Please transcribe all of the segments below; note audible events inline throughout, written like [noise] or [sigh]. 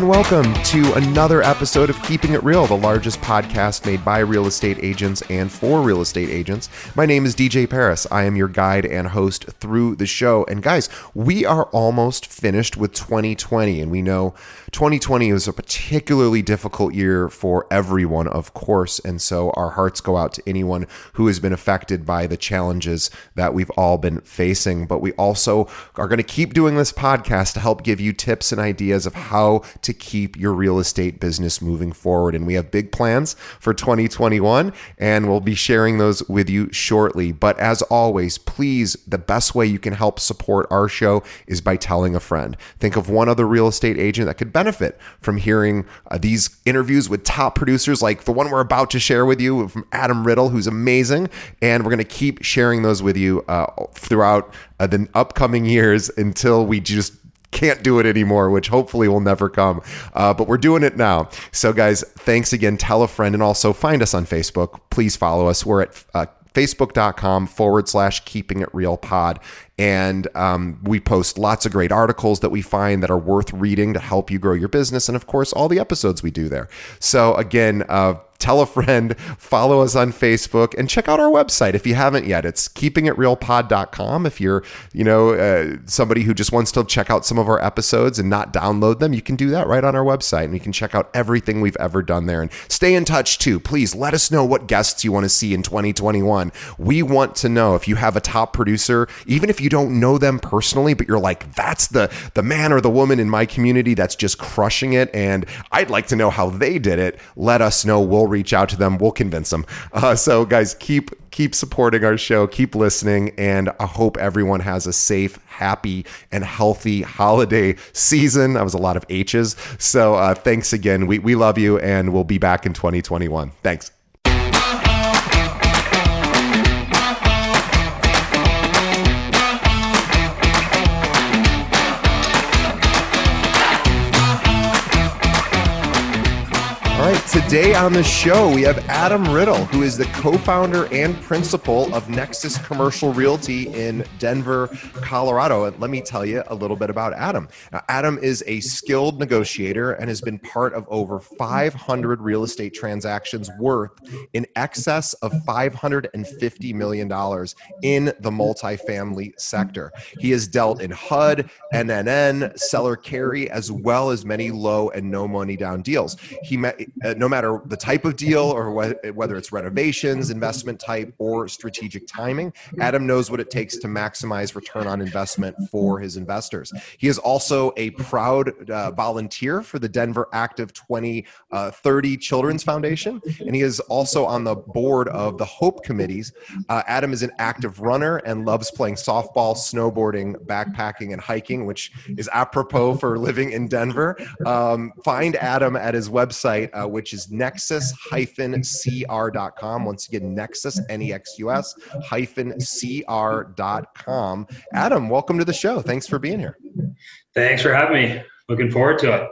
And welcome to another episode of Keeping It Real, the largest podcast made by real estate agents and for real estate agents. My name is DJ Paris. I am your guide and host through the show. And guys, we are almost finished with 2020, and we know 2020 was a particularly difficult year for everyone, of course. And so our hearts go out to anyone who has been affected by the challenges that we've all been facing. But we also are going to keep doing this podcast to help give you tips and ideas of how to keep your real estate business moving forward. And we have big plans for 2021, and we'll be sharing those with you shortly. But as always, please, the best way you can help support our show is by telling a friend. Think of one other real estate agent that could benefit from hearing uh, these interviews with top producers like the one we're about to share with you from Adam Riddle, who's amazing. And we're going to keep sharing those with you uh, throughout uh, the upcoming years until we just can't do it anymore, which hopefully will never come. Uh, but we're doing it now. So, guys, thanks again. Tell a friend and also find us on Facebook. Please follow us. We're at uh, facebook.com forward slash keeping it real pod. And um, we post lots of great articles that we find that are worth reading to help you grow your business. And of course, all the episodes we do there. So, again, uh, tell a friend, follow us on Facebook, and check out our website if you haven't yet. It's keepingitrealpod.com. If you're, you know, uh, somebody who just wants to check out some of our episodes and not download them, you can do that right on our website, and you can check out everything we've ever done there. And stay in touch too. Please let us know what guests you want to see in 2021. We want to know if you have a top producer, even if you don't know them personally, but you're like, that's the the man or the woman in my community that's just crushing it, and I'd like to know how they did it. Let us know. We'll reach out to them. We'll convince them. Uh, so, guys, keep keep supporting our show. Keep listening, and I hope everyone has a safe, happy, and healthy holiday season. That was a lot of H's. So, uh, thanks again. We we love you, and we'll be back in 2021. Thanks. Right, today on the show, we have Adam Riddle, who is the co founder and principal of Nexus Commercial Realty in Denver, Colorado. And let me tell you a little bit about Adam. Now, Adam is a skilled negotiator and has been part of over 500 real estate transactions worth in excess of $550 million in the multifamily sector. He has dealt in HUD, NNN, seller carry, as well as many low and no money down deals. He met uh, no matter the type of deal or wh- whether it's renovations, investment type, or strategic timing, Adam knows what it takes to maximize return on investment for his investors. He is also a proud uh, volunteer for the Denver Active 2030 uh, Children's Foundation, and he is also on the board of the Hope Communities. Uh, Adam is an active runner and loves playing softball, snowboarding, backpacking, and hiking, which is apropos for living in Denver. Um, find Adam at his website uh, which is nexus-cr.com. Once again, nexus, N-E-X-U-S, hyphen cr.com. Adam, welcome to the show. Thanks for being here. Thanks for having me. Looking forward to it.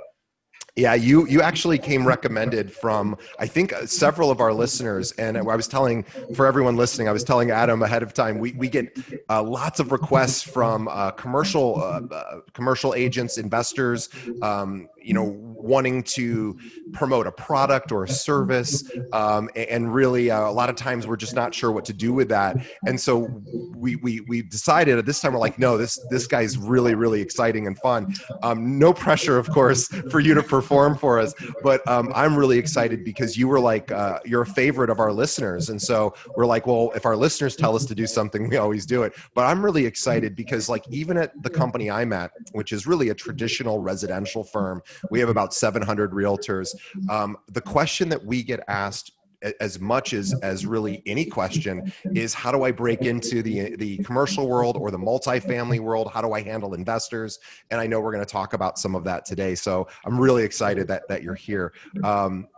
Yeah, you you actually came recommended from I think uh, several of our listeners, and I was telling for everyone listening, I was telling Adam ahead of time. We we get uh, lots of requests from uh, commercial uh, uh commercial agents, investors, um, you know wanting to promote a product or a service um, and really uh, a lot of times we're just not sure what to do with that and so we we, we decided at this time we're like no this this guy's really really exciting and fun um, no pressure of course for you to perform for us. But um, I'm really excited because you were like uh, you're a favorite of our listeners, and so we're like, well, if our listeners tell us to do something, we always do it. But I'm really excited because like even at the company I'm at, which is really a traditional residential firm, we have about 700 realtors. Um, the question that we get asked as much as as really any question is how do I break into the the commercial world or the multifamily world? How do I handle investors? And I know we're going to talk about some of that today. So I'm really excited that that you're here. Um,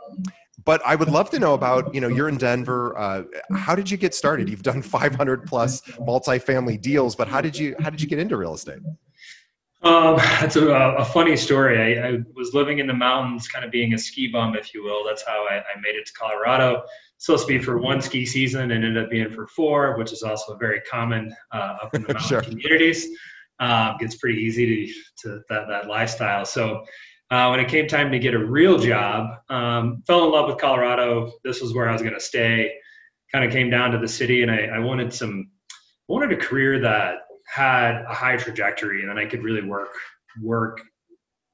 but I would love to know about you know you're in Denver. Uh, how did you get started? You've done 500 plus multifamily deals, but how did you how did you get into real estate? Um, that's a, a funny story. I, I, was living in the mountains, kind of being a ski bum, if you will. That's how I, I made it to Colorado. Supposed to be for one ski season and ended up being for four, which is also very common uh, up in the [laughs] mountain sure. communities. Uh, it's pretty easy to, to that, that lifestyle. So uh, when it came time to get a real job, um, fell in love with Colorado. This was where I was going to stay. Kind of came down to the city, and I, I wanted some, I wanted a career that had a high trajectory and then I could really work work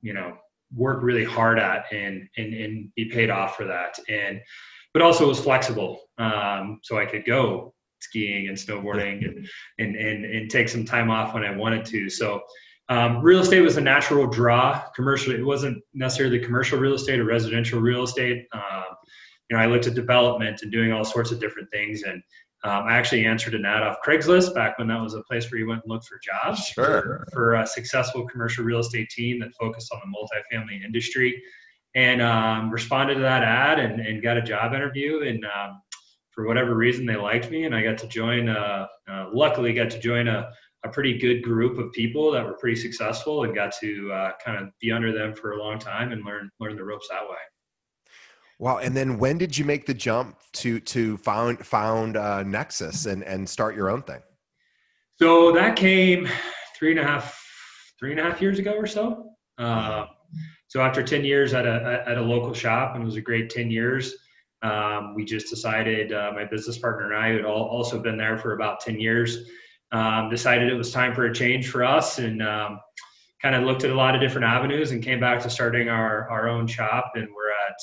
you know work really hard at and and, and be paid off for that. And but also was flexible um, so I could go skiing and snowboarding and, and and and take some time off when I wanted to. So um, real estate was a natural draw. Commercial it wasn't necessarily commercial real estate or residential real estate. Um, you know I looked at development and doing all sorts of different things and um, I actually answered an ad off Craigslist back when that was a place where you went and looked for jobs sure. for, for a successful commercial real estate team that focused on the multifamily industry. And um, responded to that ad and, and got a job interview. And um, for whatever reason, they liked me, and I got to join. Uh, uh, luckily, got to join a, a pretty good group of people that were pretty successful, and got to uh, kind of be under them for a long time and learn learn the ropes that way. Wow! And then when did you make the jump to to found found uh, Nexus and and start your own thing? So that came three and a half three and a half years ago or so. Uh, so after ten years at a at a local shop, and it was a great ten years. Um, we just decided, uh, my business partner and I, who had all, also been there for about ten years, um, decided it was time for a change for us, and um, kind of looked at a lot of different avenues, and came back to starting our our own shop, and we're at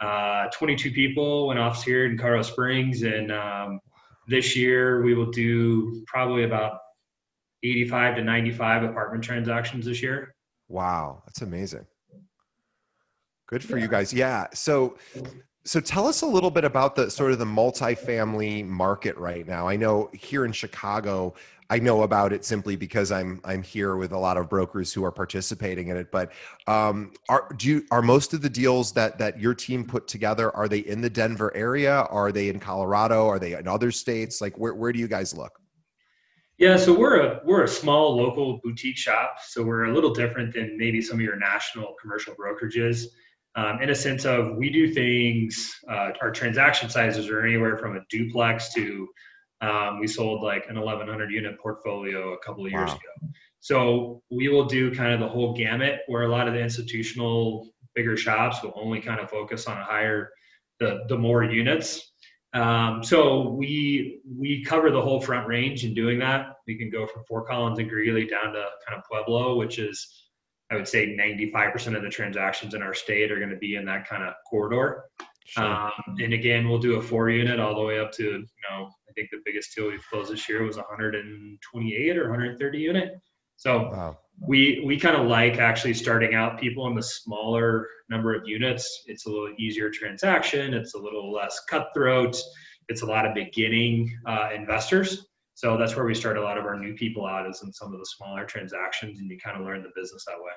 uh, 22 people, an office here in Colorado Springs, and um, this year we will do probably about 85 to 95 apartment transactions this year. Wow, that's amazing. Good for yeah. you guys. Yeah. So so tell us a little bit about the sort of the multifamily market right now. I know here in Chicago, I know about it simply because I'm I'm here with a lot of brokers who are participating in it. But um, are do you, are most of the deals that that your team put together are they in the Denver area? Are they in Colorado? Are they in other states? Like where where do you guys look? Yeah, so we're a we're a small local boutique shop, so we're a little different than maybe some of your national commercial brokerages um, in a sense of we do things, uh, our transaction sizes are anywhere from a duplex to um, we sold like an 1100 unit portfolio a couple of years wow. ago. So we will do kind of the whole gamut where a lot of the institutional bigger shops will only kind of focus on a higher, the, the more units. Um, so we we cover the whole front range in doing that. We can go from Fort Collins and Greeley down to kind of Pueblo, which is I would say 95% of the transactions in our state are going to be in that kind of corridor. Sure. Um, and again, we'll do a four unit all the way up to, you know, I think the biggest deal we closed this year was 128 or 130 unit. So wow. we we kind of like actually starting out people in the smaller number of units. It's a little easier transaction. It's a little less cutthroat. It's a lot of beginning uh, investors. So that's where we start a lot of our new people out is in some of the smaller transactions, and you kind of learn the business that way.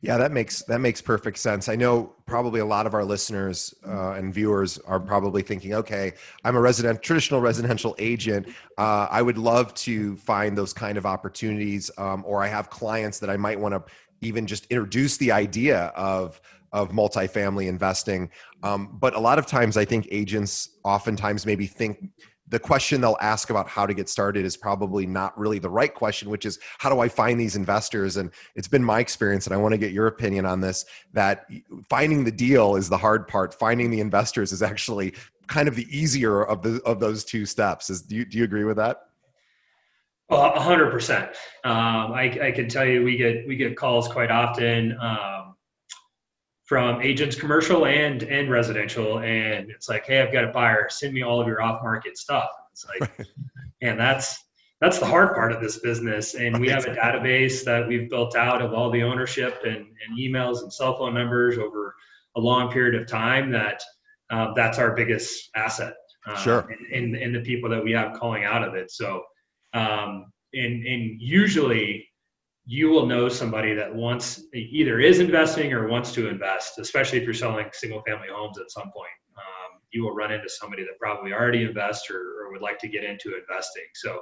Yeah, that makes that makes perfect sense. I know probably a lot of our listeners uh, and viewers are probably thinking, okay, I'm a resident, traditional residential agent. Uh, I would love to find those kind of opportunities, um, or I have clients that I might want to even just introduce the idea of of multifamily investing. Um, but a lot of times, I think agents oftentimes maybe think the question they'll ask about how to get started is probably not really the right question, which is how do I find these investors? And it's been my experience, and I want to get your opinion on this that finding the deal is the hard part. Finding the investors is actually kind of the easier of the of those two steps. Is do you, do you agree with that? Well, hundred percent. Um, I, I can tell you, we get we get calls quite often. Um, from agents commercial and and residential and it's like hey i've got a buyer send me all of your off market stuff. It's like and that's that's the hard part of this business. And we have a database that we've built out of all the ownership and, and emails and cell phone numbers over a long period of time that uh, that's our biggest asset uh, sure. and, and, the people that we have calling out of it. So um, and and usually you will know somebody that wants either is investing or wants to invest, especially if you're selling single family homes at some point. Um, you will run into somebody that probably already invests or, or, would like to get into investing. So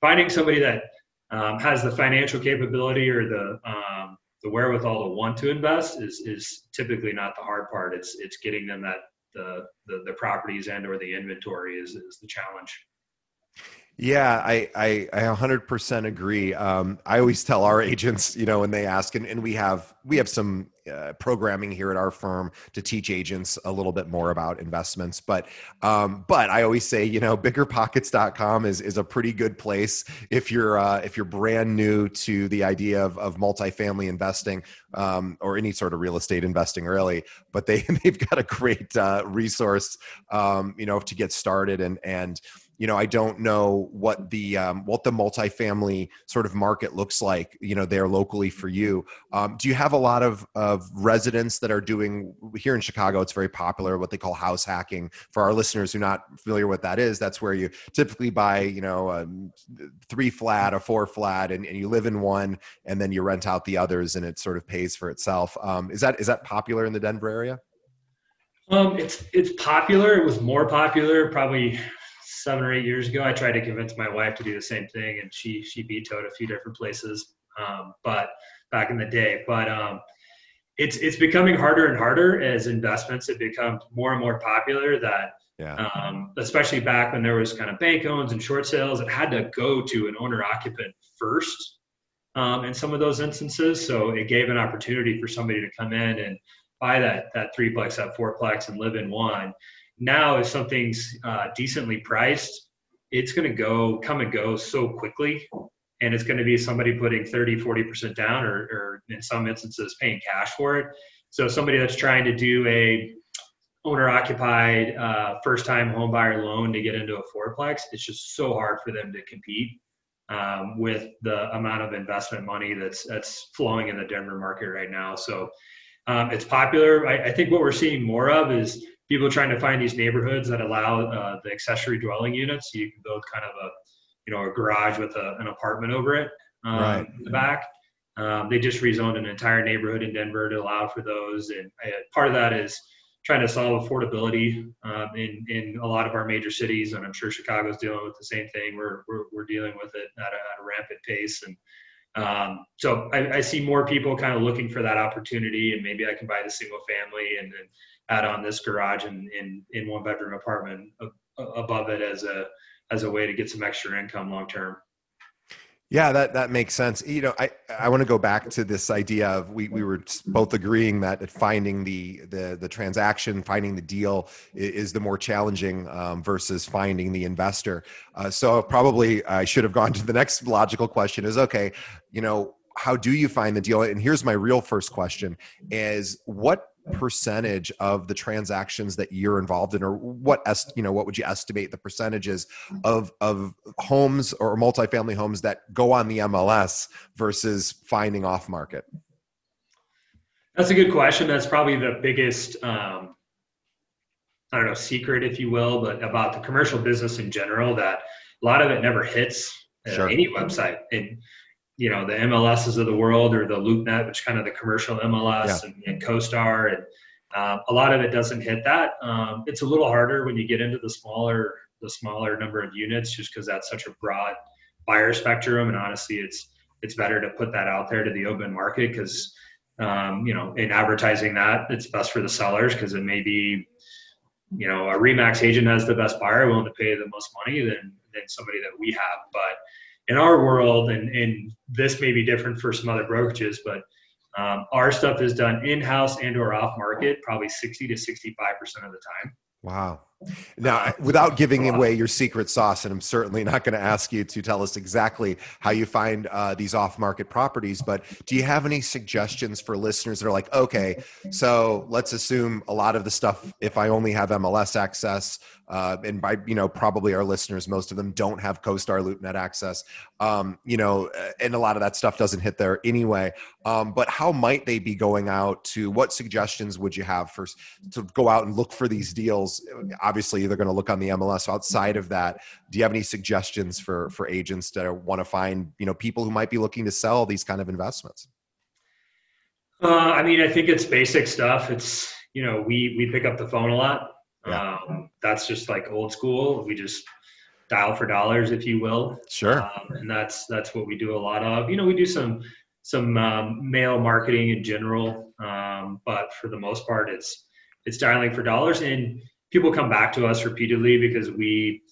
finding somebody that um, has the financial capability or the um, the wherewithal to want to invest is is typically not the hard part. It's it's getting them that the the, the properties and or the inventory is, is the challenge. Yeah, I, I, I 100% agree. Um, I always tell our [laughs] agents, you know, when they ask, and, and we have we have some uh, programming here at our firm to teach agents a little bit more about investments. But um, but I always say, you know, biggerpockets.com is is a pretty good place if you're uh, if you're brand new to the idea of of multifamily investing um, or any sort of real estate investing, really. But they [laughs] they've got a great uh, resource, um, you know, to get started and and you know, I don't know what the um, what the multifamily sort of market looks like, you know, there locally for you. Um, do you have a lot of of residents that are doing here in Chicago? It's very popular what they call house hacking. For our listeners who are not familiar with that is, that's where you typically buy, you know, a three flat, a four flat, and, and you live in one, and then you rent out the others, and it sort of pays for itself. Um, is that is that popular in the Denver area? Um, it's it's popular. It was more popular probably seven or eight years ago. I tried to convince my wife to do the same thing, and she she vetoed a few different places. Um, but back in the day, but um, it's it's becoming harder and harder as investments have become more and more popular. That yeah. um, especially back when there was kind of bank owns and short sales, it had to go to an owner occupant first um, in some of those instances. So it gave an opportunity for somebody to come in and buy that that threeplex, that fourplex, and live in one now if something's uh, decently priced it's going to go come and go so quickly. And it's going to be somebody putting 30 40% down or, or in some instances paying cash for it. So somebody that's trying to do a owner occupied uh, first time home buyer loan to get into a fourplex it's just so hard for them to compete um, with the amount of investment money that's that's flowing in the denver market right now. So um, it's popular. I, I think what we're seeing more of is people trying to find these neighborhoods that allow uh, the accessory dwelling units. So you can build kind of a, you know, a garage with a, an apartment over it um, right. in the back. Um, they just rezoned an entire neighborhood in Denver to allow for those, and uh, part of that is trying to solve affordability um, in in a lot of our major cities, and I'm sure Chicago's dealing with the same thing. We're we're, we're dealing with it at a, at a rampant pace, and um, so I, I, see more people kind of looking for that opportunity, and maybe I can buy the single family and then add on this garage in in, in one bedroom apartment above it as a as a way to get some extra income long term. Yeah, that that makes sense. You know, I I want to go back to this idea of we we were both agreeing that finding the the the transaction, finding the deal is the more challenging um, versus finding the investor. Uh, so probably I should have gone to the next logical question: is okay, you know, how do you find the deal? And here's my real first question: is what percentage of the transactions that you're involved in or what you know what would you estimate the percentages of of homes or multifamily homes that go on the MLS versus finding off market? That's a good question. That's probably the biggest um, I don't know secret if you will but about the commercial business in general that a lot of it never hits sure. any website. And you know the MLSs of the world or the LoopNet, which kind of the commercial MLS yeah. and, and CoStar, and um, a lot of it doesn't hit that. Um, it's a little harder when you get into the smaller the smaller number of units, just because that's such a broad buyer spectrum, and honestly, it's it's better to put that out there to the open market because um, you know in advertising that it's best for the sellers because it may be you know a Remax agent has the best buyer willing to pay the most money than than somebody that we have, but in our world, and, and this may be different for some other brokerages, but um, our stuff is done in-house and or off market, probably 60 to 65% of the time. Wow. Now, without giving away your secret sauce, and I'm certainly not going to ask you to tell us exactly how you find uh, these off-market properties, but do you have any suggestions for listeners that are like, okay, so let's assume a lot of the stuff, if I only have MLS access, uh, and by you know probably our listeners, most of them don't have CoStar LoopNet access, um, you know, and a lot of that stuff doesn't hit there anyway. Um, but how might they be going out to? What suggestions would you have for to go out and look for these deals? Obviously, they're going to look on the MLS. Outside of that, do you have any suggestions for for agents that want to find you know people who might be looking to sell these kind of investments? Uh, I mean, I think it's basic stuff. It's you know we we pick up the phone a lot. Yeah. Um, that's just like old school. We just dial for dollars, if you will. Sure. Um, and that's that's what we do a lot of. You know, we do some some um, mail marketing in general, um, but for the most part, it's it's dialing for dollars. And people come back to us repeatedly because we,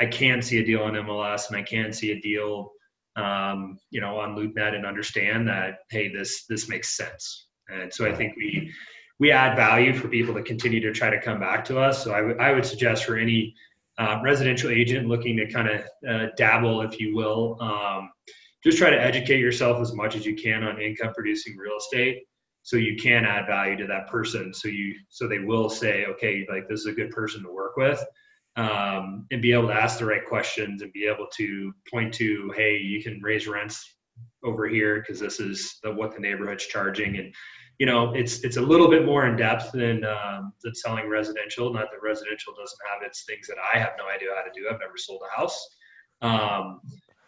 I can see a deal on MLS and I can see a deal, um, you know, on LoopNet and understand that hey, this this makes sense. And so I think we we add value for people to continue to try to come back to us. So I, w- I would suggest for any uh, residential agent looking to kind of uh, dabble, if you will, um, just try to educate yourself as much as you can on income producing real estate so you can add value to that person so you so they will say okay like this is a good person to work with um, and be able to ask the right questions and be able to point to hey you can raise rents over here because this is the, what the neighborhood's charging and you know it's it's a little bit more in depth than um, than selling residential. Not that residential doesn't have its things that I have no idea how to do. I've never sold a house, um,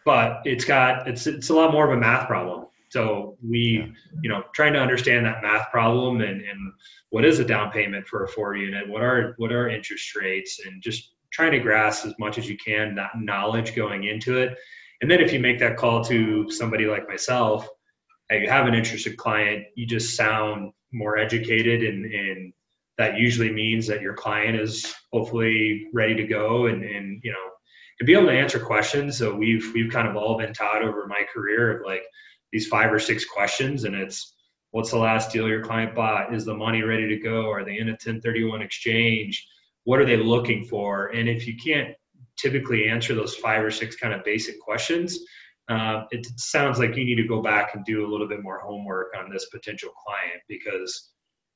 but it's got it's it's a lot more of a math problem. So we, you know, trying to understand that math problem and, and what is a down payment for a four unit, what are what are interest rates, and just trying to grasp as much as you can that knowledge going into it. And then if you make that call to somebody like myself, you have an interested client, you just sound more educated and, and that usually means that your client is hopefully ready to go and, and you know to be able to answer questions so we've we've kind of all been taught over my career of like these five or six questions and it's what's the last deal your client bought? Is the money ready to go? Are they in a 1031 exchange? What are they looking for? And if you can't typically answer those five or six kind of basic questions uh, it sounds like you need to go back and do a little bit more homework on this potential client because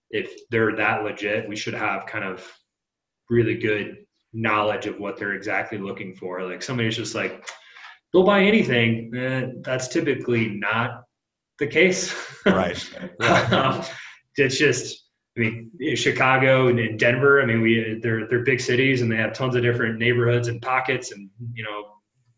if they're that legit, we should have kind of really good knowledge of what they're exactly looking for. Like somebody's just like, they'll buy anything. Eh, that's typically not the case. [laughs] Right. right. [laughs] um, it's just, I mean, Chicago and Denver. I mean, we they're they're big cities and they have tons of different neighborhoods and pockets and you know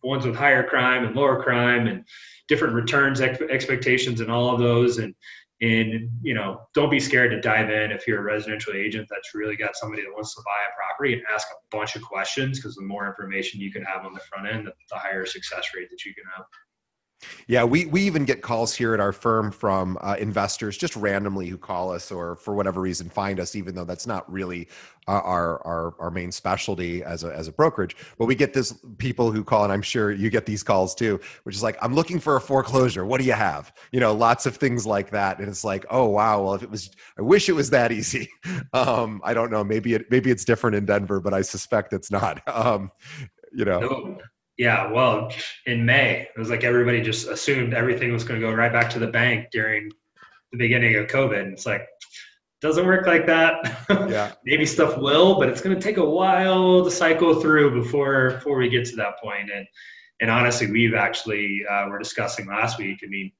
ones with higher crime and lower crime and different returns ex- expectations and all of those and and you know don't be scared to dive in if you're a residential agent that's really got somebody that wants to buy a property and ask a bunch of questions because the more information you can have on the front end the, higher success rate that you can have yeah, we, we even get calls here at our firm from uh, investors just randomly who call us or for whatever reason find us, even though that's not really uh, our, our, our main specialty as a, as a brokerage. But we get this people who call, and I'm sure you get these calls too, which is like, I'm looking for a foreclosure. What do you have? You know, lots of things like that. And it's like, oh, wow. Well, if it was, I wish it was that easy. [laughs] Um, I don't know. Maybe it, maybe it's different in Denver, but I suspect it's not. [laughs] Um, you know. No. Yeah, well, in May, it was like everybody just assumed everything was going to go right back to the bank during the beginning of COVID. And it's like, doesn't work like that. [laughs] Yeah. Maybe stuff will, but it's going to take a while to cycle through before before we get to that point. And and honestly, we've actually uh, we're discussing last week. I mean,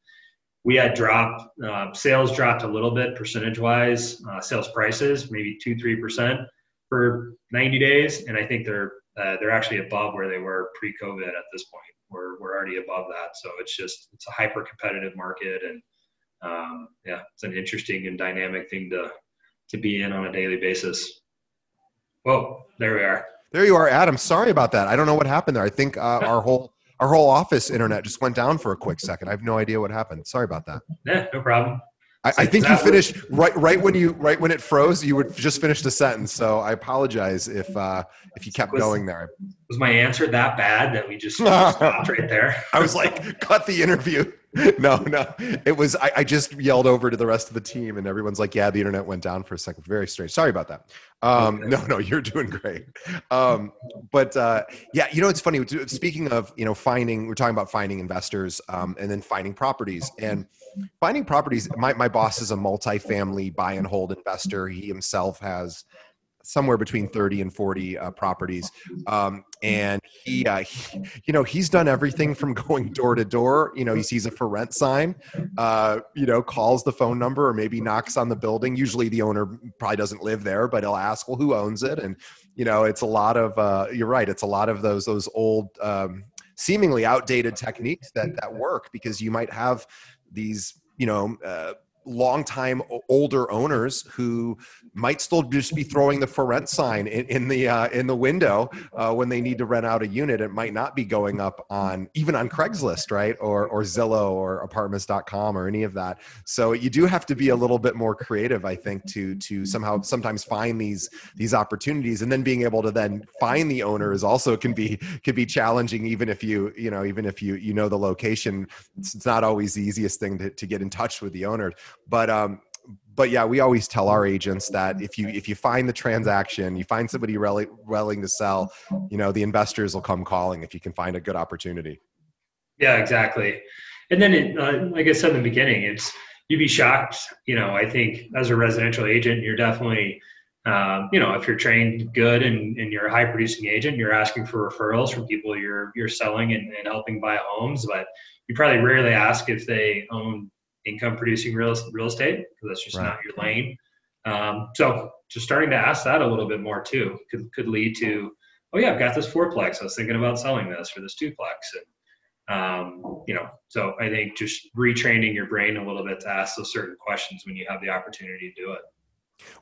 we had drop uh, sales dropped a little bit percentage wise, uh, sales prices maybe two three percent for 90 days, and I think they're uh, they're actually above where they were pre-COVID at this point. We're, we're already above that. So it's just, it's a hyper competitive market. And um, yeah, it's an interesting and dynamic thing to, to be in on a daily basis. Whoa, there we are. There you are, Adam. Sorry about that. I don't know what happened there. I think uh, our [laughs] whole our whole office internet just went down for a quick second. I have no idea what happened. Sorry about that. Yeah, no problem. I, I think you finished right right when you right when it froze. You would just finish the sentence. So I apologize if uh, if you kept was, going there. Was my answer that bad that we just [laughs] stopped right there? I was like, cut the interview. [laughs] No, no. It was I, I just yelled over to the rest of the team, and everyone's like, "Yeah, the internet went down for a second. Very strange. Sorry about that." Um, no, no, you're doing great. Um, but uh, yeah, you know, it's funny. Speaking of, you know, finding, we're talking about finding investors um, and then finding properties and finding properties. My, my boss is a multifamily buy and hold investor. He himself has somewhere between 30 and 40 uh, properties um, and he, uh, he, you know he's done everything from [laughs] going door to door you know he sees a for rent sign uh, you know calls the phone number or maybe knocks on the building usually the owner probably doesn't live there but he'll ask well who owns it and you know it's a lot of uh, you're right it's a lot of those those old um, seemingly outdated techniques that that work because you might have these you know uh, longtime older owners who might still just be throwing the for rent sign in, in the uh, in the window uh, when they need to rent out a unit. It might not be going up on even on Craigslist, right, or or Zillow or Apartments.com or any of that. So you do have to be a little bit more creative, I think, to to somehow sometimes find these these opportunities, and then being able to then find the owner is also can be can be challenging, even if you you know even if you you know the location. It's, it's not always the easiest thing to, to get in touch with the owner but um, but yeah, we always tell our agents that if you if you find the transaction, you find somebody really willing to sell, you know, the investors will come calling if you can find a good opportunity. Yeah, exactly. And then, it, uh, like I said in the beginning, it's you'd be shocked. You know, I think as a residential agent, you're definitely, um, you know, if you're trained good and, and you're a high producing agent, you're asking for referrals from people you're you're selling and, and helping buy homes, but you probably rarely ask if they own income producing real, real estate because that's just right. not your lane. Um, so just starting to ask that a little bit more too could, could lead to, oh yeah, I've got this fourplex. I was thinking about selling this or this duplex. And, um, you know, so I think just retraining your brain a little bit to ask those certain questions when you have the opportunity to do it.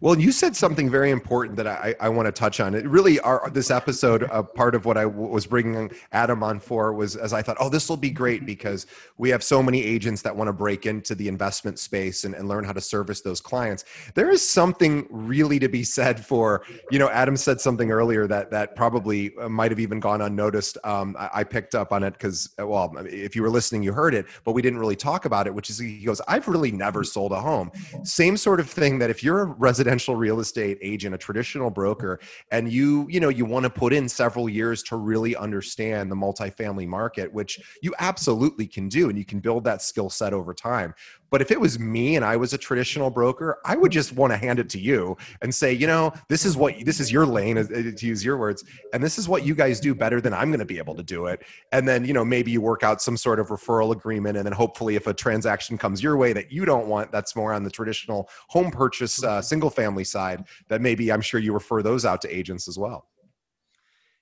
Well, you said something very important that I, I want to touch on. It really, our, this episode, uh, part of what I w- was bringing Adam on for was as I thought, oh, this will be great because we have so many agents that want to break into the investment space and, and learn how to service those clients. There is something really to be said for, you know, Adam said something earlier that that probably uh, might have even gone unnoticed. Um, I, I, picked up on it because, uh, well, if you were listening, you heard it, but we didn't really talk about it. Which is, he goes, I've really never sold a home. Same sort of thing that if you're a residential real estate agent, a traditional broker, and you, you know, you want to put in several years to really understand the multifamily market, which you absolutely can do, and you can build that skill set over time. But if it was me and I was a traditional broker, I would just want to hand it to you and say, you know, this is what this is your lane, uh, to use your words, and this is what you guys do better than I'm going to be able to do it. And then, you know, maybe you work out some sort of referral agreement, and then hopefully, if a transaction comes your way that you don't want, that's more on the traditional home purchase, uh, single family side. That maybe I'm sure you refer those out to agents as well.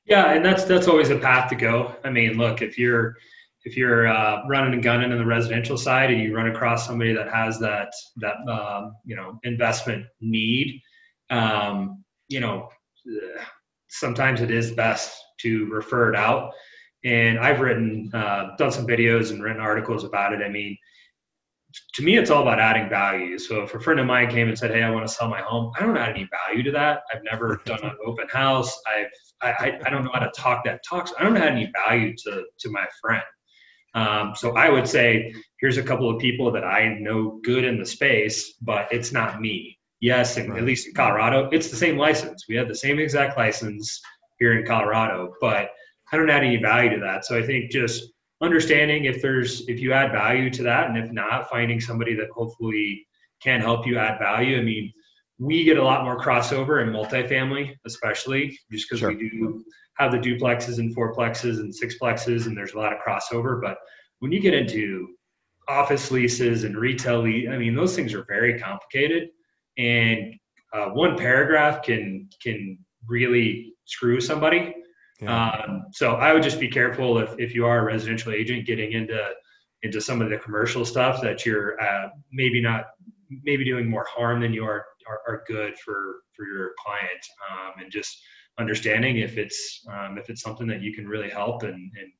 Yeah, and that's that's always a path to go. I mean, look, if you're if you're uh, running and gunning in the residential side and you run across somebody that has that that um, you know investment need, um, you know sometimes it is best to refer it out. And I've written, uh, done some videos and written articles about it. I mean, to me, it's all about adding value. So if a friend of mine came and said, "Hey, I want to sell my home," I don't add any value to that. I've never [laughs] done an open house. I've I, I don't know how to talk that talks. I don't add any value to to my friend. Um, so I would say, here's a couple of people that I know good in the space, but it's not me. Yes, and right. at least in Colorado, it's the same license. We have the same exact license here in Colorado, but I don't add any value to that. So I think just understanding if there's if you add value to that, and if not, finding somebody that hopefully can help you add value. I mean, we get a lot more crossover in multifamily, especially just because sure. we do have the duplexes and fourplexes and sixplexes, and there's a lot of crossover. But when you get into office leases and retail, lease, I mean, those things are very complicated, and uh, one paragraph can can really screw somebody. Yeah. Um, so I would just be careful if, if you are a residential agent getting into into some of the commercial stuff that you're uh, maybe not maybe doing more harm than you are are, are good for for your client um, and just understanding if it's um, if it's something that you can really help and and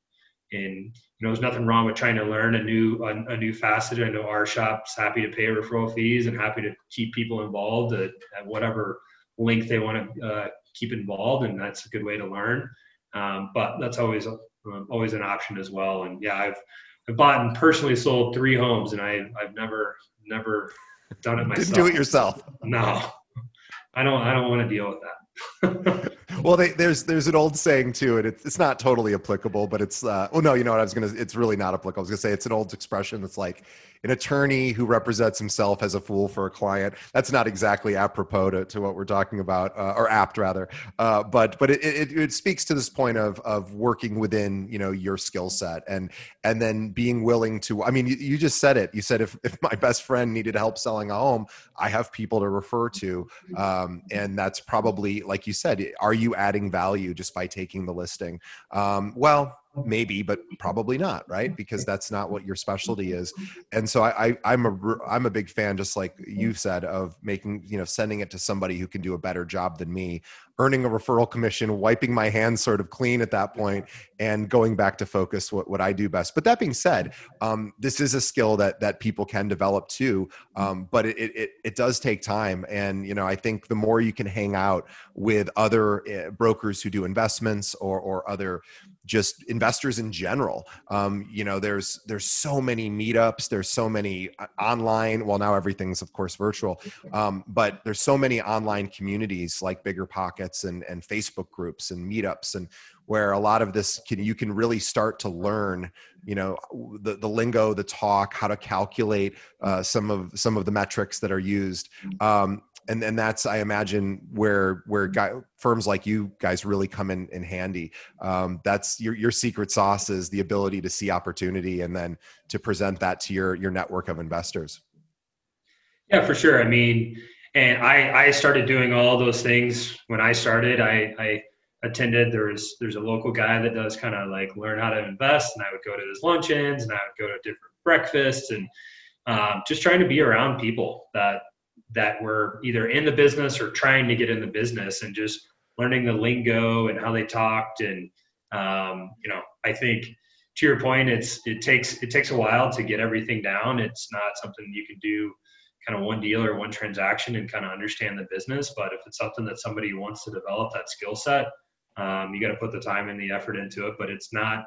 and you know there's nothing wrong with trying to learn a new a, a new facet. I know our shop's happy to pay referral fees and happy to keep people involved at, at whatever length they want to uh, keep involved and that's a good way to learn. Um, but that's always uh, always an option as well. And yeah i've i've bought and personally sold three homes and i i've never never done it myself [laughs] didn't do it yourself. No. I don't I don't want to deal with that. Well, they, there's there's an old saying too, and it's it's not totally applicable, but it's uh, well, no, you know what I was gonna. It's really not applicable. I was gonna say it's an old expression that's like an attorney who represents himself as a fool for a client. That's not exactly apropos to, to what we're talking about, uh, or apt rather. Uh, but but it, it, it speaks to this point of of working within you know your skill set and and then being willing to. I mean, you, you just said it. You said if if my best friend needed help selling a home, I have people to refer to, um, and that's probably like you said. Are you adding value just by taking the listing? Um, well maybe but probably not right? Because that's not what your specialty is. Mm-hmm. And so I, I i'm a i'm a big fan just like you said of making you know sending it to somebody who can do a better job than me earning a referral commission wiping my hands sort of clean at that point and going back to focus what, what i do best. But that being said um, this is a skill that that people can develop too um, but it, it it does take time. And you know i think the more you can hang out with other uh, brokers who do investments or or other just investors in general um, you know there's there's so many meetups there's so many uh, online well now everything's of course virtual um, but there's so many online communities like bigger pockets and and facebook groups and meetups and where a lot of this can you can really start to learn you know the, the lingo the talk how to calculate uh, some of some of the metrics that are used um, and and that's I imagine where where guy, firms like you guys really come in in handy. Um, that's your your secret sauce is the ability to see opportunity and then to present that to your your network of investors. Yeah, for sure. I mean, and I I started doing all those things when I started. I I attended there's there's a local guy that does kind of like learn how to invest, and I would go to his luncheons and I would go to different breakfasts and um, just trying to be around people that that were either in the business or trying to get in the business and just learning the lingo and how they talked and um, you know i think to your point it's it takes it takes a while to get everything down it's not something you can do kind of one deal or one transaction and kind of understand the business. But if it's something that somebody wants to develop that skill set um, you got to put the time and the effort into it but it's not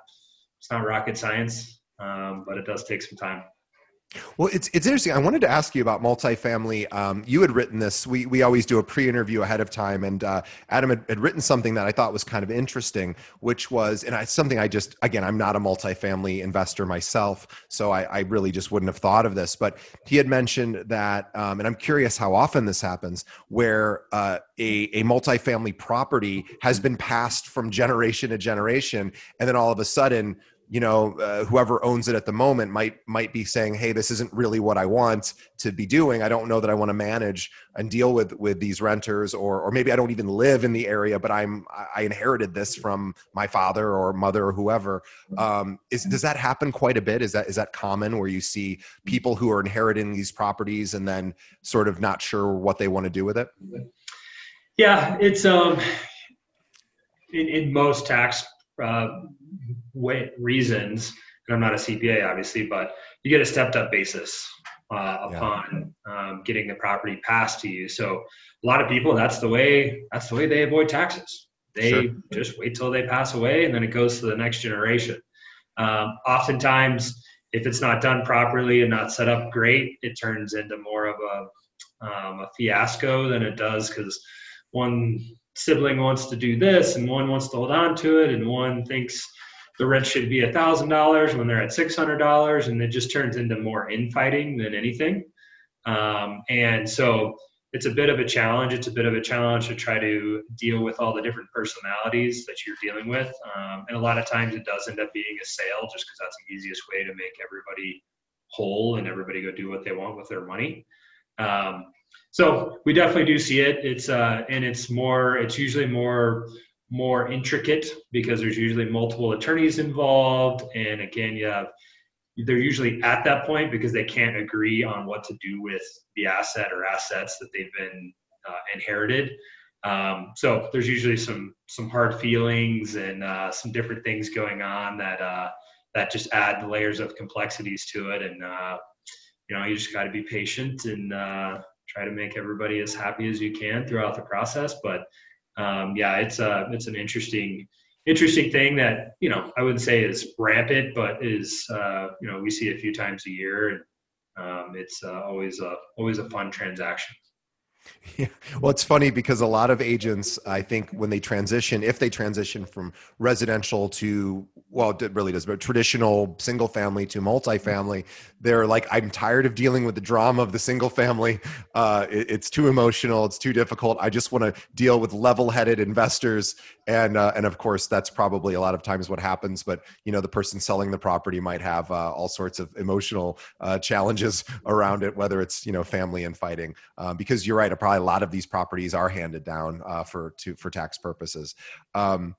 it's not rocket science um, but it does take some time well, it's it's interesting. I wanted to ask you about multifamily. Um, you had written this. We we always do a pre-interview ahead of time, and uh, Adam had, had, written something that I thought was kind of interesting, which was, and it's something I just again, I'm not a multifamily investor myself, so I, I really just wouldn't have thought of this. But he had mentioned that, um, and I'm curious how often this happens, where uh, a a multifamily property has been passed from generation to generation, and then all of a sudden you know uh, whoever owns it at the moment might might be saying hey this isn't really what i want to be doing. I don't know that i want to manage and deal with with these renters or or maybe i don't even live in the area but i'm i inherited this from my father or mother or whoever. Um, is does that happen quite a bit? Is that is that common where you see people who are inheriting these properties and then sort of not sure what they want to do with it? Yeah it's um in, in most tax uh, way, reasons, and I'm not a CPA obviously, but you get a stepped up basis uh, upon yeah. um, getting the property passed to you. So a lot of people, that's the way that's the way they avoid taxes. They sure. just wait till they pass away, and then it goes to the next generation. Um, oftentimes, if it's not done properly and not set up great, it turns into more of a um, a fiasco than it does because one sibling wants to do this and one wants to hold on to it and one thinks the rent should be a thousand dollars when they're at six hundred dollars and it just turns into more infighting than anything um, and so it's a bit of a challenge it's a bit of a challenge to try to deal with all the different personalities that you're dealing with um, and a lot of times it does end up being a sale just because that's the easiest way to make everybody whole and everybody go do what they want with their money um, so we definitely do see it. It's uh, and it's more. It's usually more more intricate because there's usually multiple attorneys involved, and again, you have they're usually at that point because they can't agree on what to do with the asset or assets that they've been uh, inherited. Um, so there's usually some some hard feelings and uh, some different things going on that uh, that just add layers of complexities to it, and uh, you know you just got to be patient and uh, try to make everybody as happy as you can throughout the process. But um, yeah, it's a uh, it's an interesting interesting thing that you know I wouldn't say is rampant, but is uh, you know we see a few times a year, and um, it's uh, always a always a fun transaction. [laughs] Yeah. Well, it's funny because a lot of agents, I think, when they transition, if they transition from residential to, well, it really does, but traditional single family to multifamily, they're like, I'm tired of dealing with the drama of the single family. Uh, it, it's too emotional. It's too difficult. I just want to deal with level-headed investors, and uh, and of course, that's probably a lot of times what happens. But you know, the person selling the property might have uh, all sorts of emotional uh, challenges around it, whether it's you know family and fighting. Um, because you're right, probably a lot of these properties are handed down uh, for to for tax purposes. Um,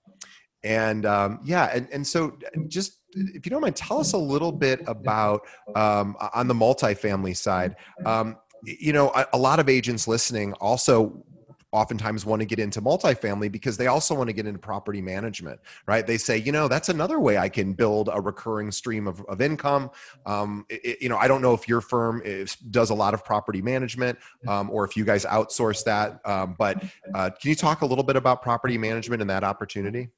and um, yeah, and, and so just if you don't mind, tell us a little bit about um, on the multifamily side. Um, you know, a, a, lot of agents listening also oftentimes want to get into multifamily because they also want to get into property management, right? They say, you know, that's another way I can build a recurring stream of, of income. Um, it, you know, I don't know if your firm is, does a lot of property management um, or if you guys outsource that, um, but uh, can you talk a little bit about property management and that opportunity?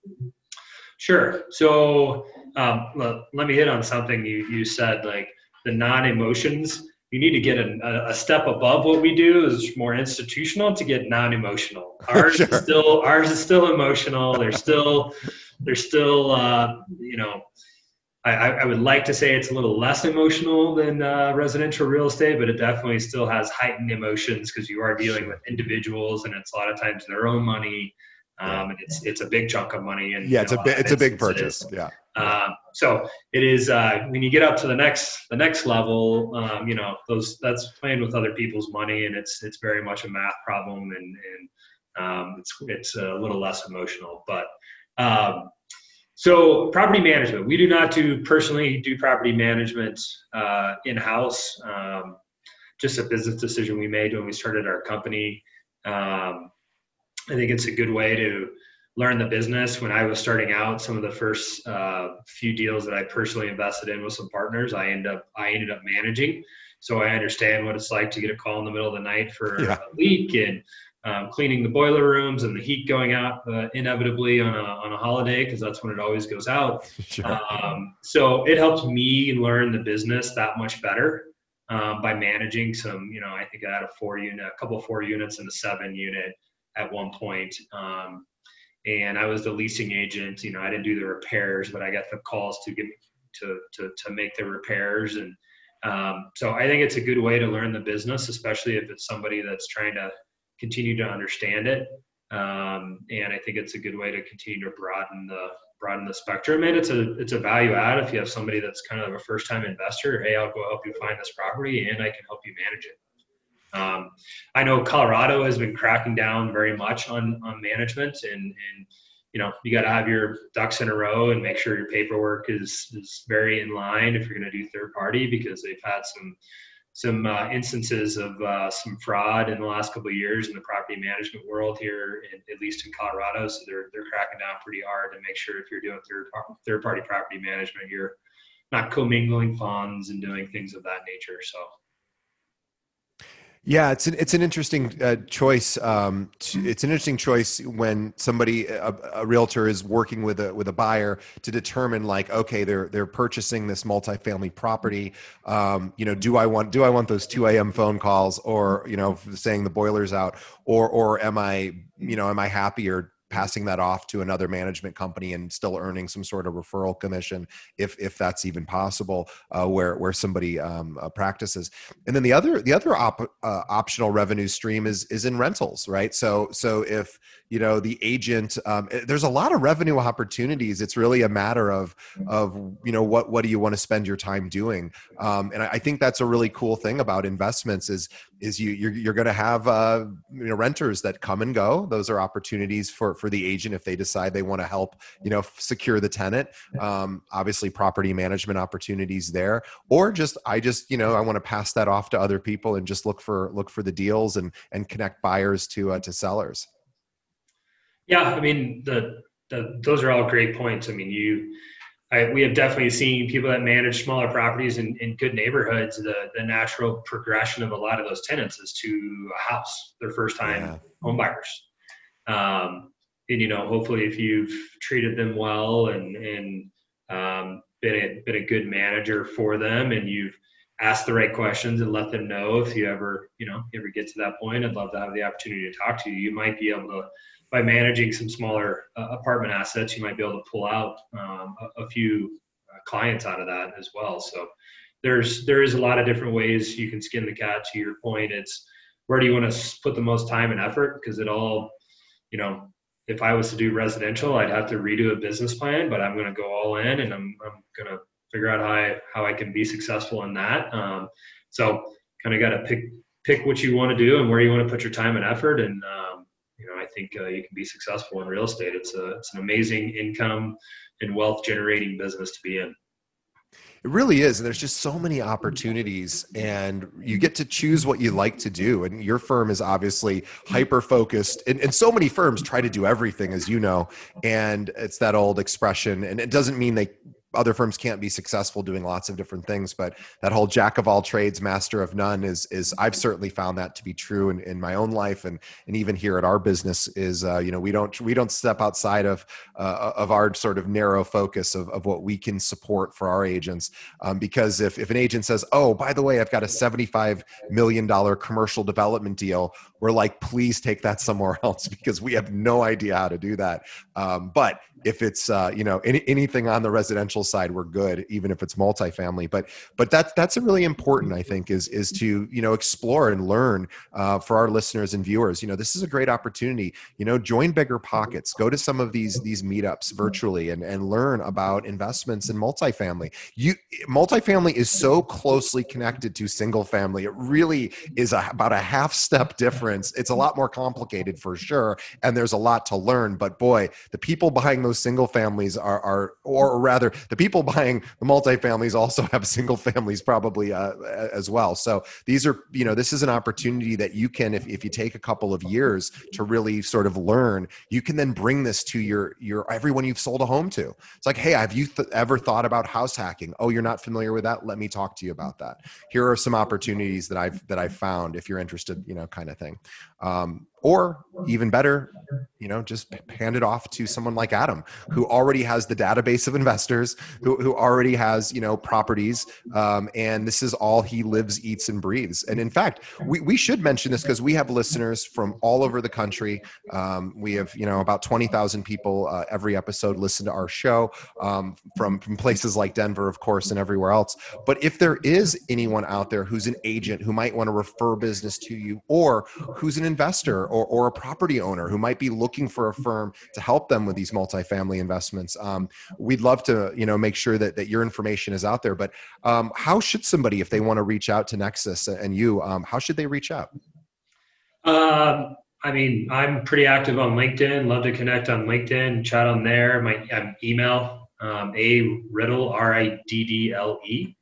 Sure. So um, let me hit on something you, you said, like the non-emotions you need to get a, a, step above what we do is more institutional to get non-emotional [laughs] ours sure. is still ours is still emotional they're still they're still uh, you know I, I, would like to say it's a little less emotional than uh, residential real estate, but it definitely still has heightened emotions because you are dealing with individuals, and it's a lot of times their own money, um, and it's it's a big chunk of money. And yeah, it's a, a it's a big purchase. Yeah. Um, so it is uh, when you get up to the next the next level, um, you know those that's playing with other people's money, and it's it's very much a math problem, and and um, it's it's a little less emotional. But um, so property management, we do not do personally do property management uh, in house. Um, just a business decision we made when we started our company. Um, I think it's a good way to learn the business. When I was starting out, some of the first uh, few deals that I personally invested in with some partners, I end up I ended up managing. So I understand what it's like to get a call in the middle of the night for yeah. a leak and um, cleaning the boiler rooms and the heat going out uh, inevitably on a, on a holiday because that's when it always goes out. [laughs] Sure. Um, so it helped me learn the business that much better um, by managing some, you know, I think I had a four unit, a couple four units and a seven unit at one point. Um, and I was the leasing agent. You know, I didn't do the repairs, but I got the calls to get to to to make the repairs, and um, so I think it's a good way to learn the business, especially if it's somebody that's trying to continue to understand it. Um, and I think it's a good way to continue to broaden the broaden the spectrum. And it's a it's a value add if you have somebody that's kind of a first time investor. Hey, I'll go help you find this property, and I can help you manage it. Um, I know Colorado has been cracking down very much on on management, and and you know you got to have your ducks in a row and make sure your paperwork is is very in line if you're going to do third party because they've had some some uh, instances of uh, some fraud in the last couple of years in the property management world here, in, at least in Colorado. So they're they're cracking down pretty hard to make sure if you're doing third third party property management, you're not commingling funds and doing things of that nature. So yeah, it's an it's an interesting uh, choice. Um, to, it's an interesting choice when somebody a, a, realtor is working with a with a buyer to determine like, okay, they're they're purchasing this multifamily property. Um, you know, do I want do I want those two a.m. phone calls or you know saying the boiler's out or or am I you know am I happier passing that off to another management company and still earning some sort of referral commission if if that's even possible uh, where where somebody um, uh, practices. And then the other the other op, uh, optional revenue stream is is in rentals right? So so if you know the agent um, eh, there's a lot of revenue opportunities. It's really a matter of of you know what what do you want to spend your time doing? Um, and I, I, think that's a really cool thing about investments is is you you're, you're going to have uh, you know renters that come and go. Those are opportunities for for the agent if they decide they want to help you know secure the tenant. Um, obviously property management opportunities there. Or just i just you know i want to pass that off to other people and just look for look for the deals and and connect buyers to uh, to sellers yeah, I mean the, the those are all great points. I mean you. I, we have definitely seen people that manage smaller properties in, in good neighborhoods. The, the natural progression of a lot of those tenants is to a house, their first time yeah. home buyers. Um, and you know, hopefully, if you've treated them well and and um, been a been a good manager for them, and you've ask the right questions and let them know if you ever, you know, ever get to that point. I'd love to have the opportunity to talk to you. You might be able to, by managing some smaller uh, apartment assets, you might be able to pull out um, a, a, few uh, clients out of that as well. So there's there is a lot of different ways you can skin the cat. To your point, it's where do you want to put the most time and effort? Because it all, you know, if I was to do residential, I'd have to redo a business plan, but I'm going to go all in and I'm, I'm going to figure out how I, how I can be successful in that. Um, so kind of got to pick, pick what you want to do and where you want to put your time and effort. And, um, you know, I think uh, you can be successful in real estate. It's a, it's an amazing income and wealth generating business to be in. It really is. And there's just so many opportunities, and you get to choose what you like to do. And your firm is obviously hyper focused. And, and so many firms try to do everything, as you know. And it's that old expression. And it doesn't mean they other firms can't be successful doing lots of different things but that whole jack of all trades master of none is is i've certainly found that to be true in, in my own life and and even here at our business is uh, you know we don't we don't step outside of uh, of our sort of narrow focus of, of what we can support for our agents um, because if, if an agent says oh by the way i've got a 75 million dollar commercial development deal we're like please take that somewhere [laughs] else because we have no idea how to do that um, but if it's uh, you know any, anything on the residential side we're good even if it's multifamily but but that's that's really important i think is is to you know explore and learn uh, for our listeners and viewers you know this is a great opportunity you know join bigger pockets go to some of these these meetups virtually and and learn about investments in multifamily. You multifamily is so closely connected to single family it really is a, about a half step difference it's a lot more complicated for sure and there's a lot to learn but boy the people behind those those single families are, are or rather the people [laughs] buying the multifamilies also [laughs] have single families probably uh, as well. So these are you know this is an opportunity that you can if, if you take a couple of years to really sort of learn you can then bring this to your your everyone you've sold a home to. It's like hey have you th- ever thought about house hacking? Oh you're not familiar with that? Let me talk to you about that. Here are some opportunities that i've that i've found if you're interested you know kind of thing um, or even better you know just hand it off to someone like adam who already has the database of investors who, who already has you know properties um, and this is all he lives eats and breathes. And in fact we, we should mention this because we have listeners from all over the country. Um, we have you know about 20000 people uh, every episode listen to our show um, from, from places like denver of course and everywhere else. But if there is anyone out there who's an agent who might want to refer business to you or who's an investor or, or a property owner who might be looking for a firm to help them with these multifamily investments. Um, we'd love to, you know, make sure that, that your information is out there. But um, how should somebody, if they want to reach out to Nexus and you, um, how should they reach out? Um, I mean, I'm pretty active on LinkedIn. Love to connect on LinkedIn, chat on there. My email, um, a riddle r i d d l e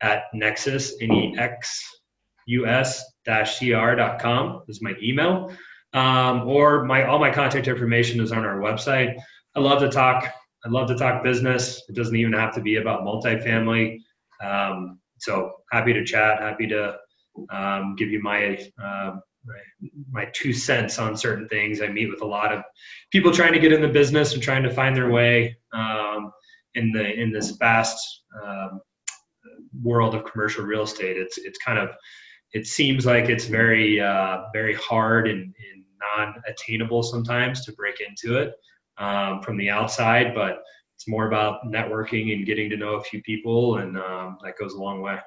at nexus n e x u s cr.com is my email. Um, or my all my contact information is on our website. I love to talk. I love to talk business. It doesn't even have to be about multifamily. Um, so happy to chat. Happy to um, give you my, uh, my, my two cents on certain things. I meet with a lot of people trying to get in the business and trying to find their way um, in the in this fast um, world of commercial real estate. It's it's kind of it seems like it's very uh, very hard and, and, non-attainable sometimes to break into it um, from the outside but it's more about networking and getting to know a few people and um, that goes a long way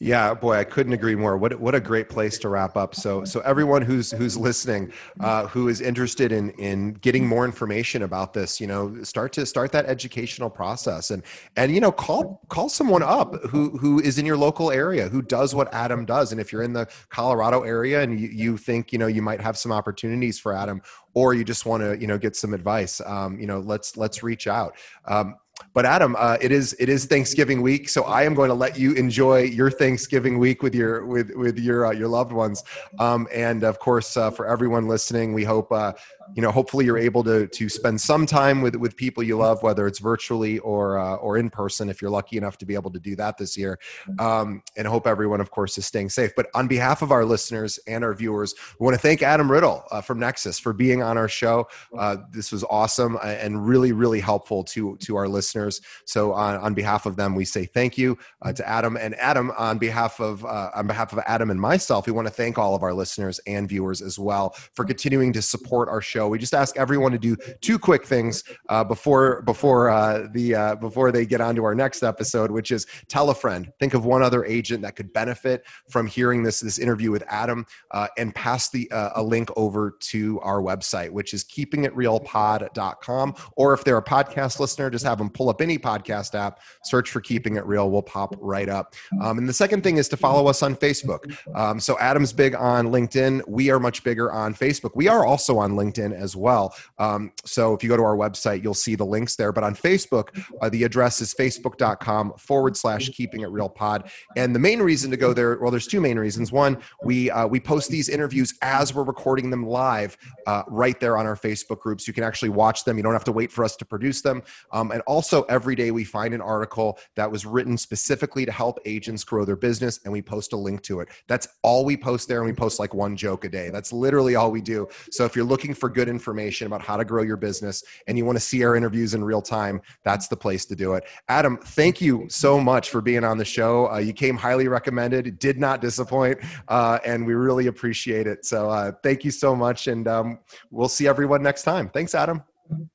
yeah, boy, I couldn't agree more. What what a great place to wrap up. So so everyone who's who's listening, uh, who is interested in in getting more information about this, you know, start to start that educational process and and you know call call someone up who who is in your local area who does what Adam does. And if you're in the Colorado area and you, you think you know you might have some opportunities for Adam, or you just want to you know get some advice, um, you know, let's let's reach out. Um, but Adam, uh, it is it is Thanksgiving week, so I am going to let you enjoy your Thanksgiving week with your with with your uh, your loved ones, um, and of course uh, for everyone listening, we hope uh, you know, hopefully you're able to to spend some time with with people you love, whether it's virtually or uh, or in person, if you're lucky enough to be able to do that this year. Um, and hope everyone, of course, is staying safe. But on behalf of our listeners and our viewers, we want to thank Adam Riddle uh, from Nexus for being on our show. Uh, this was awesome and really, really helpful to to our listeners. So on, on behalf of them, we say thank you uh, to Adam and Adam on behalf of uh, on behalf of Adam and myself. We want to thank all of our listeners and viewers as well for continuing to support our show. We just ask everyone to do two quick things uh, before before uh, the uh, before they get on to our next episode, which is tell a friend. Think of one other agent that could benefit from hearing this this interview with Adam, uh, and pass the uh, a link over to our website, which is keepingitrealpod.com. Or if they're a podcast listener, just have them pull up any podcast app, search for Keeping It Real. We'll pop right up. Um, and the second thing is to follow us on Facebook. Um, so Adam's big on LinkedIn. We are much bigger on Facebook. We are also on LinkedIn as well. Um, so if you go to our website, you'll see the links there. But on Facebook, uh, the address is facebook.com forward slash keeping it real pod. And the main reason to go there, well, there's two main reasons. One, we uh, we post these interviews as we're recording them live uh, right there on our Facebook groups. You can actually watch them. You don't have to wait for us to produce them. Um, and also, every day we find an article that was written specifically to help agents grow their business, and we post a link to it. That's all we post there, and we post like one joke a day. That's literally all we do. So if you're looking for good information about how to grow your business and you want to see our interviews in real time, that's the place to do it. Adam, thank you so much for being on the show. Uh, you came highly recommended, did not disappoint, uh, and we really appreciate it. So uh, thank you so much, and um, we'll see everyone next time. Thanks, Adam.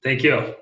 Thank you.